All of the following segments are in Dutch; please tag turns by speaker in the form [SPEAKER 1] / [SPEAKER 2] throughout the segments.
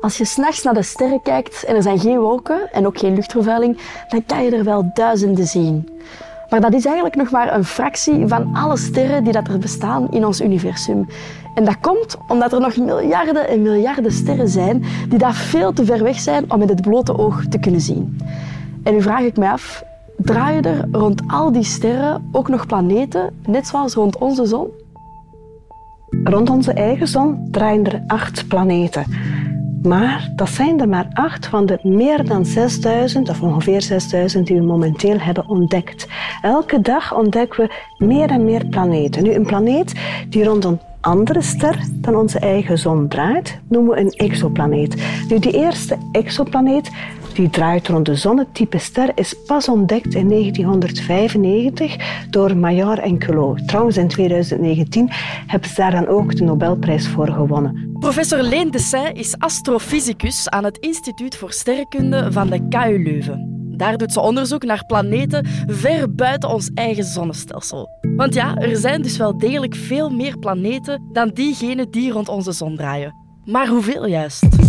[SPEAKER 1] Als je s'nachts naar de sterren kijkt en er zijn geen wolken en ook geen luchtvervuiling, dan kan je er wel duizenden zien. Maar dat is eigenlijk nog maar een fractie van alle sterren die dat er bestaan in ons universum. En dat komt omdat er nog miljarden en miljarden sterren zijn die daar veel te ver weg zijn om met het blote oog te kunnen zien. En nu vraag ik me af, draaien er rond al die sterren ook nog planeten, net zoals rond onze zon?
[SPEAKER 2] Rond onze eigen zon draaien er acht planeten. Maar dat zijn er maar acht van de meer dan 6000, of ongeveer 6000, die we momenteel hebben ontdekt. Elke dag ontdekken we meer en meer planeten. Nu, een planeet die rond een andere ster dan onze eigen zon draait, noemen we een exoplaneet. Nu, die eerste exoplaneet die draait rond de zonnetype ster is pas ontdekt in 1995 door Maillard en Queloz. Trouwens, in 2019 hebben ze daar dan ook de Nobelprijs voor gewonnen.
[SPEAKER 1] Professor Leen Dessin is astrofysicus aan het Instituut voor Sterrenkunde van de KU Leuven. Daar doet ze onderzoek naar planeten ver buiten ons eigen zonnestelsel. Want ja, er zijn dus wel degelijk veel meer planeten dan diegenen die rond onze zon draaien. Maar hoeveel juist?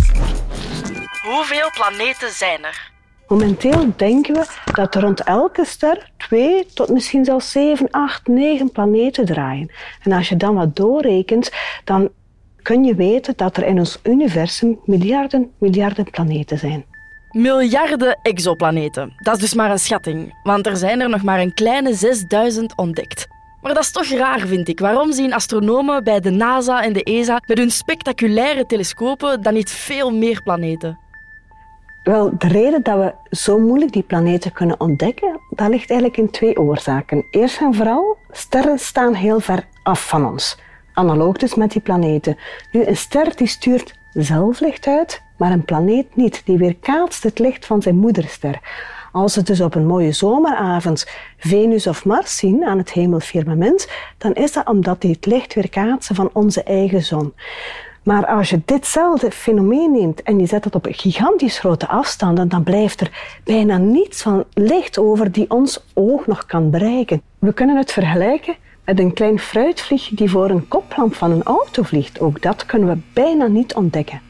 [SPEAKER 1] Hoeveel planeten zijn er?
[SPEAKER 2] Momenteel denken we dat er rond elke ster twee tot misschien zelfs zeven, acht, negen planeten draaien. En als je dan wat doorrekent, dan kun je weten dat er in ons universum miljarden, miljarden planeten zijn.
[SPEAKER 1] Miljarden exoplaneten. Dat is dus maar een schatting, want er zijn er nog maar een kleine 6000 ontdekt. Maar dat is toch raar, vind ik. Waarom zien astronomen bij de NASA en de ESA met hun spectaculaire telescopen dan niet veel meer planeten?
[SPEAKER 2] Wel, de reden dat we zo moeilijk die planeten kunnen ontdekken, dat ligt eigenlijk in twee oorzaken. Eerst en vooral, sterren staan heel ver af van ons. Analoog dus met die planeten. Nu, een ster die stuurt zelf licht uit, maar een planeet niet. Die weerkaatst het licht van zijn moederster. Als we dus op een mooie zomeravond Venus of Mars zien aan het hemelfirmament, dan is dat omdat die het licht weerkaatsen van onze eigen zon. Maar als je ditzelfde fenomeen neemt en je zet het op gigantisch grote afstanden, dan blijft er bijna niets van licht over die ons oog nog kan bereiken. We kunnen het vergelijken met een klein fruitvlieg die voor een koplamp van een auto vliegt. Ook dat kunnen we bijna niet ontdekken.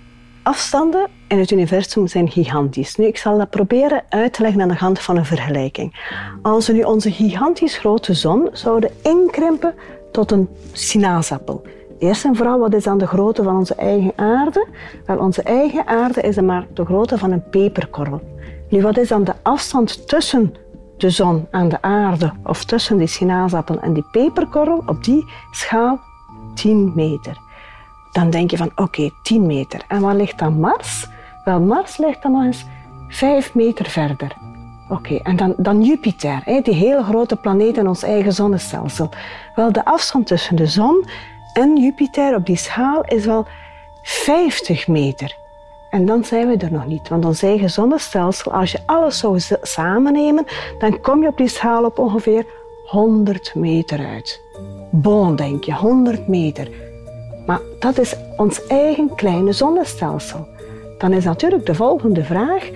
[SPEAKER 2] Afstanden in het universum zijn gigantisch. Nu, ik zal dat proberen uit te leggen aan de hand van een vergelijking. Als we nu onze gigantisch grote zon zouden inkrimpen tot een sinaasappel, Eerst en vooral, wat is dan de grootte van onze eigen aarde? Wel, onze eigen aarde is maar de grootte van een peperkorrel. Nu, wat is dan de afstand tussen de zon en de aarde, of tussen die sinaasappel en die peperkorrel? Op die schaal 10 meter. Dan denk je van, oké, 10 meter. En waar ligt dan Mars? Wel, Mars ligt dan nog eens 5 meter verder. Oké, en dan, dan Jupiter, die hele grote planeet in ons eigen zonnestelsel. Wel, de afstand tussen de zon en Jupiter op die schaal is wel 50 meter. En dan zijn we er nog niet, want ons eigen zonnestelsel, als je alles zou samennemen, dan kom je op die schaal op ongeveer 100 meter uit. Bon, denk je, 100 meter. Maar dat is ons eigen kleine zonnestelsel. Dan is natuurlijk de volgende vraag,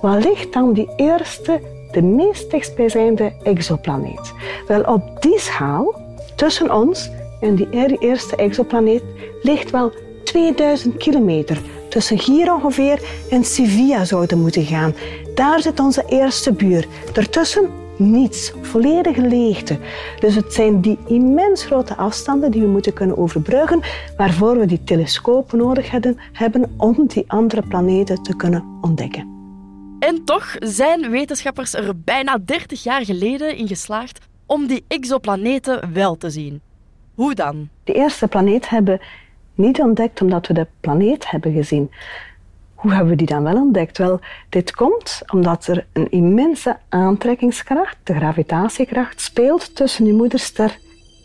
[SPEAKER 2] waar ligt dan die eerste, de meest dichtstbijzijnde exoplaneet? Wel, op die schaal, tussen ons en die eerste exoplaneet ligt wel 2000 kilometer. Tussen hier ongeveer en Sevilla zouden moeten gaan. Daar zit onze eerste buur. Daartussen niets, volledige leegte. Dus het zijn die immens grote afstanden die we moeten kunnen overbruggen, waarvoor we die telescopen nodig hebben om die andere planeten te kunnen ontdekken.
[SPEAKER 1] En toch zijn wetenschappers er bijna 30 jaar geleden in geslaagd om die exoplaneten wel te zien. Hoe dan?
[SPEAKER 2] De eerste planeet hebben niet ontdekt omdat we de planeet hebben gezien. Hoe hebben we die dan wel ontdekt? Wel, dit komt omdat er een immense aantrekkingskracht, de gravitatiekracht, speelt tussen uw moederster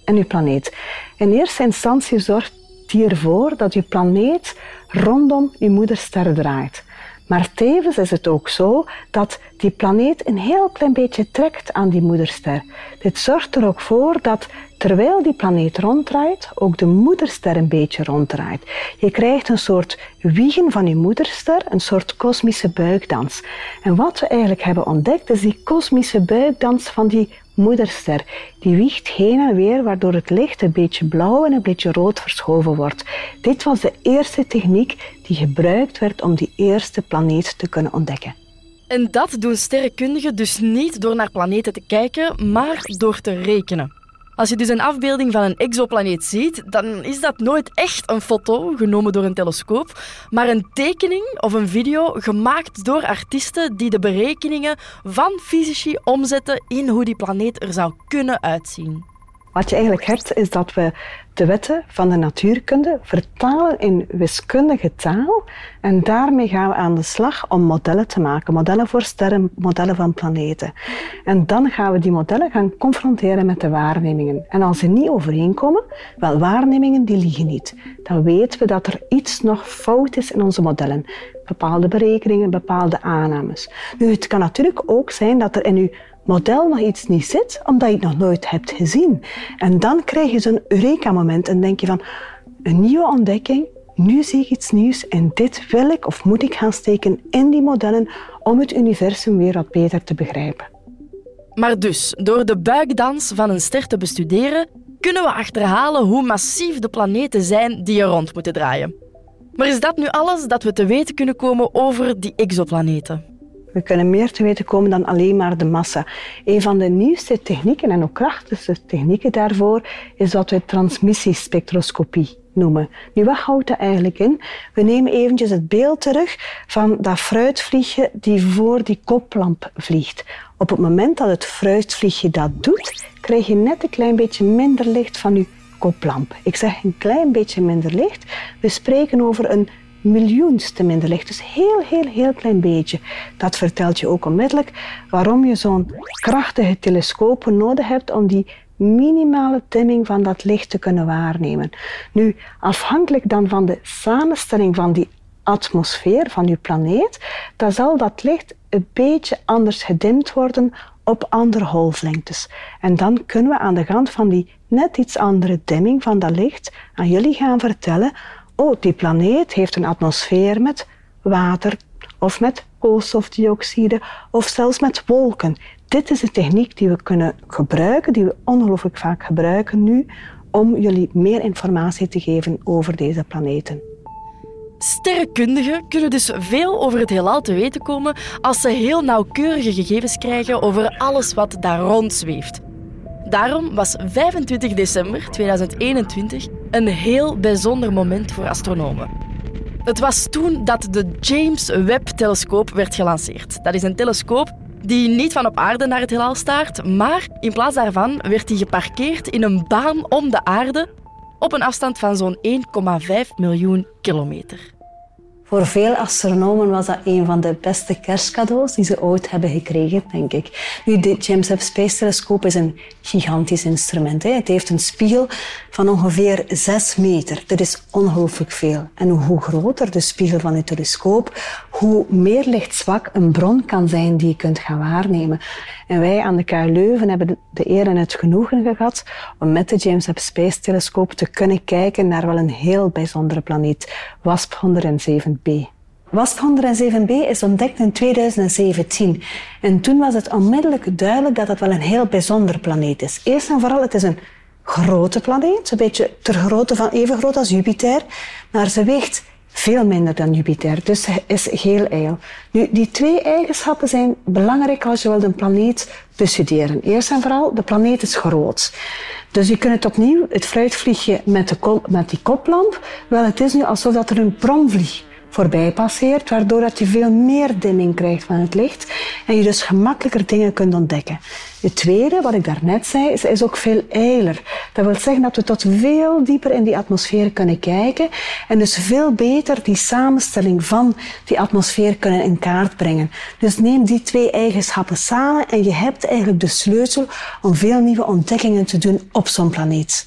[SPEAKER 2] en uw planeet. In eerste instantie zorgt die ervoor dat uw planeet rondom uw moederster draait. Maar tevens is het ook zo dat die planeet een heel klein beetje trekt aan die moederster. Dit zorgt er ook voor dat terwijl die planeet ronddraait, ook de moederster een beetje ronddraait. Je krijgt een soort wiegen van je moederster, een soort kosmische buikdans. En wat we eigenlijk hebben ontdekt, is die kosmische buikdans van die moederster. Die wiegt heen en weer, waardoor het licht een beetje blauw en een beetje rood verschoven wordt. Dit was de eerste techniek die gebruikt werd om die eerste planeet te kunnen ontdekken.
[SPEAKER 1] En dat doen sterrenkundigen dus niet door naar planeten te kijken, maar door te rekenen. Als je dus een afbeelding van een exoplaneet ziet, dan is dat nooit echt een foto genomen door een telescoop, maar een tekening of een video gemaakt door artiesten die de berekeningen van fysici omzetten in hoe die planeet er zou kunnen uitzien.
[SPEAKER 2] Wat je eigenlijk hebt, is dat we de wetten van de natuurkunde vertalen in wiskundige taal. En daarmee gaan we aan de slag om modellen te maken. Modellen voor sterren, modellen van planeten. En dan gaan we die modellen gaan confronteren met de waarnemingen. En als ze niet overeenkomen, wel, waarnemingen die liegen niet. Dan weten we dat er iets nog fout is in onze modellen. Bepaalde berekeningen, bepaalde aannames. Nu, het kan natuurlijk ook zijn dat er in uw model nog iets niet zit, omdat je het nog nooit hebt gezien. En dan krijg je zo'n eureka-moment en denk je van, een nieuwe ontdekking, nu zie ik iets nieuws en dit wil ik of moet ik gaan steken in die modellen om het universum weer wat beter te begrijpen.
[SPEAKER 1] Maar dus, door de buikdans van een ster te bestuderen, kunnen we achterhalen hoe massief de planeten zijn die er rond moeten draaien. Maar is dat nu alles dat we te weten kunnen komen over die exoplaneten?
[SPEAKER 2] We kunnen meer te weten komen dan alleen maar de massa. Een van de nieuwste technieken en ook krachtigste technieken daarvoor is wat we transmissiespectroscopie noemen. Nu, wat houdt dat eigenlijk in? We nemen eventjes het beeld terug van dat fruitvliegje die voor die koplamp vliegt. Op het moment dat het fruitvliegje dat doet, krijg je net een klein beetje minder licht van je koplamp. Ik zeg een klein beetje minder licht. We spreken over een miljoenste minder licht. Dus heel, heel, heel klein beetje. Dat vertelt je ook onmiddellijk waarom je zo'n krachtige telescopen nodig hebt om die minimale dimming van dat licht te kunnen waarnemen. Nu, afhankelijk dan van de samenstelling van die atmosfeer van je planeet, dan zal dat licht een beetje anders gedimd worden op andere golflengtes. En dan kunnen we aan de hand van die net iets andere dimming van dat licht aan jullie gaan vertellen oh, die planeet heeft een atmosfeer met water of met koolstofdioxide of zelfs met wolken. Dit is de techniek die we kunnen gebruiken, die we ongelooflijk vaak gebruiken nu, om jullie meer informatie te geven over deze planeten.
[SPEAKER 1] Sterrenkundigen kunnen dus veel over het heelal te weten komen als ze heel nauwkeurige gegevens krijgen over alles wat daar rond zweeft. Daarom was 25 december 2021 een heel bijzonder moment voor astronomen. Het was toen dat de James Webb-telescoop werd gelanceerd. Dat is een telescoop die niet van op aarde naar het heelal staart, maar in plaats daarvan werd hij geparkeerd in een baan om de aarde op een afstand van zo'n 1,5 miljoen kilometer.
[SPEAKER 2] Voor veel astronomen was dat een van de beste kerstcadeaus die ze ooit hebben gekregen, denk ik. Nu, de James Webb Space Telescope is een gigantisch instrument. Hè. Het heeft een spiegel van ongeveer 6 meter. Dat is ongelooflijk veel. En hoe groter de spiegel van het telescoop, hoe meer lichtzwak een bron kan zijn die je kunt gaan waarnemen. En wij aan de KU Leuven hebben de eer en het genoegen gehad om met de James Webb Space Telescope te kunnen kijken naar wel een heel bijzondere planeet, WASP 107b. WASP 107b is ontdekt in 2017. En toen was het onmiddellijk duidelijk dat het wel een heel bijzondere planeet is. Eerst en vooral, het is een grote planeet, een beetje ter grootte van even groot als Jupiter, maar ze weegt veel minder dan Jupiter, dus is heel ijl. Nu, die twee eigenschappen zijn belangrijk als je wilt een planeet bestuderen. Eerst en vooral, de planeet is groot. Dus je kunt het opnieuw, het fruitvliegje met, de met die koplamp, wel, het is nu alsof dat er een promvlieg voorbij passeert, waardoor dat je veel meer dimming krijgt van het licht en je dus gemakkelijker dingen kunt ontdekken. Het tweede, wat ik daarnet zei, is, is ook veel eiler. Dat wil zeggen dat we tot veel dieper in die atmosfeer kunnen kijken en dus veel beter die samenstelling van die atmosfeer kunnen in kaart brengen. Dus neem die twee eigenschappen samen en je hebt eigenlijk de sleutel om veel nieuwe ontdekkingen te doen op zo'n planeet.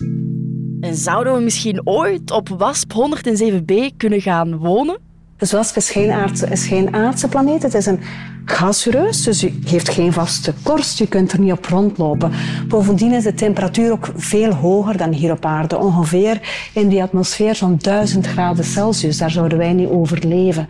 [SPEAKER 1] En zouden we misschien ooit op WASP 107b kunnen gaan wonen?
[SPEAKER 2] Dus WASP is geen, aardse, is geen aardse planeet. Het is een gasereus, dus je heeft geen vaste korst, je kunt er niet op rondlopen. Bovendien is de temperatuur ook veel hoger dan hier op aarde. Ongeveer in die atmosfeer zo'n 1000 graden Celsius. Daar zouden wij niet overleven.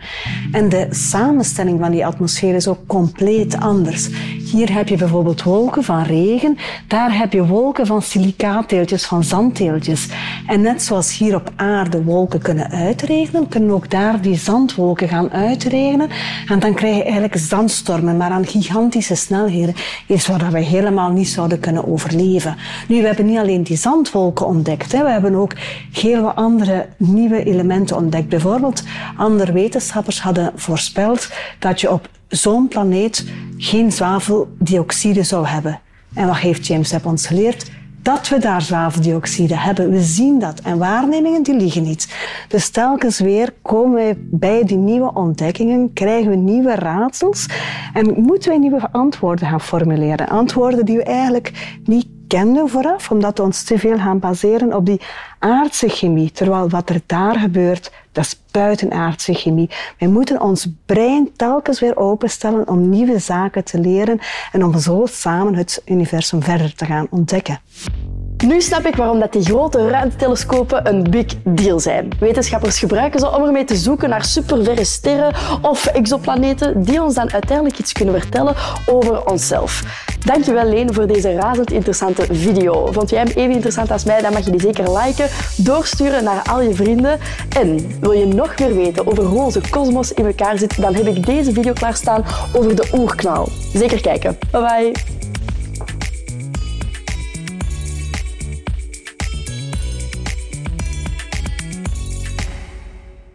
[SPEAKER 2] En de samenstelling van die atmosfeer is ook compleet anders. Hier heb je bijvoorbeeld wolken van regen. Daar heb je wolken van silicaatdeeltjes, van zanddeeltjes. En net zoals hier op aarde wolken kunnen uitregenen, kunnen ook daar die zandwolken gaan uitregenen. En dan krijg je eigenlijk maar aan gigantische snelheden. Iets waar we helemaal niet zouden kunnen overleven. Nu, we hebben niet alleen die zandwolken ontdekt. Hè. We hebben ook heel wat andere nieuwe elementen ontdekt. Bijvoorbeeld, andere wetenschappers hadden voorspeld dat je op zo'n planeet geen zwaveldioxide zou hebben. En wat heeft James Webb ons geleerd? Dat we daar zwaveldioxide hebben. We zien dat. En waarnemingen die liegen niet. Dus telkens weer komen wij bij die nieuwe ontdekkingen, krijgen we nieuwe raadsels en moeten wij nieuwe antwoorden gaan formuleren. Antwoorden die we eigenlijk niet kenden vooraf, omdat we ons te veel gaan baseren op die aardse chemie. Terwijl wat er daar gebeurt, dat is buitenaardse chemie. Wij moeten ons brein telkens weer openstellen om nieuwe zaken te leren en om zo samen het universum verder te gaan ontdekken.
[SPEAKER 1] Nu snap ik waarom dat die grote ruimtetelescopen een big deal zijn. Wetenschappers gebruiken ze om ermee te zoeken naar superverre sterren of exoplaneten die ons dan uiteindelijk iets kunnen vertellen over onszelf. Dankjewel Leen voor deze razend interessante video. Vond jij hem even interessant als mij, dan mag je die zeker liken, doorsturen naar al je vrienden. En wil je nog meer weten over hoe onze kosmos in elkaar zit, dan heb ik deze video klaarstaan over de oerknal. Zeker kijken. Bye bye.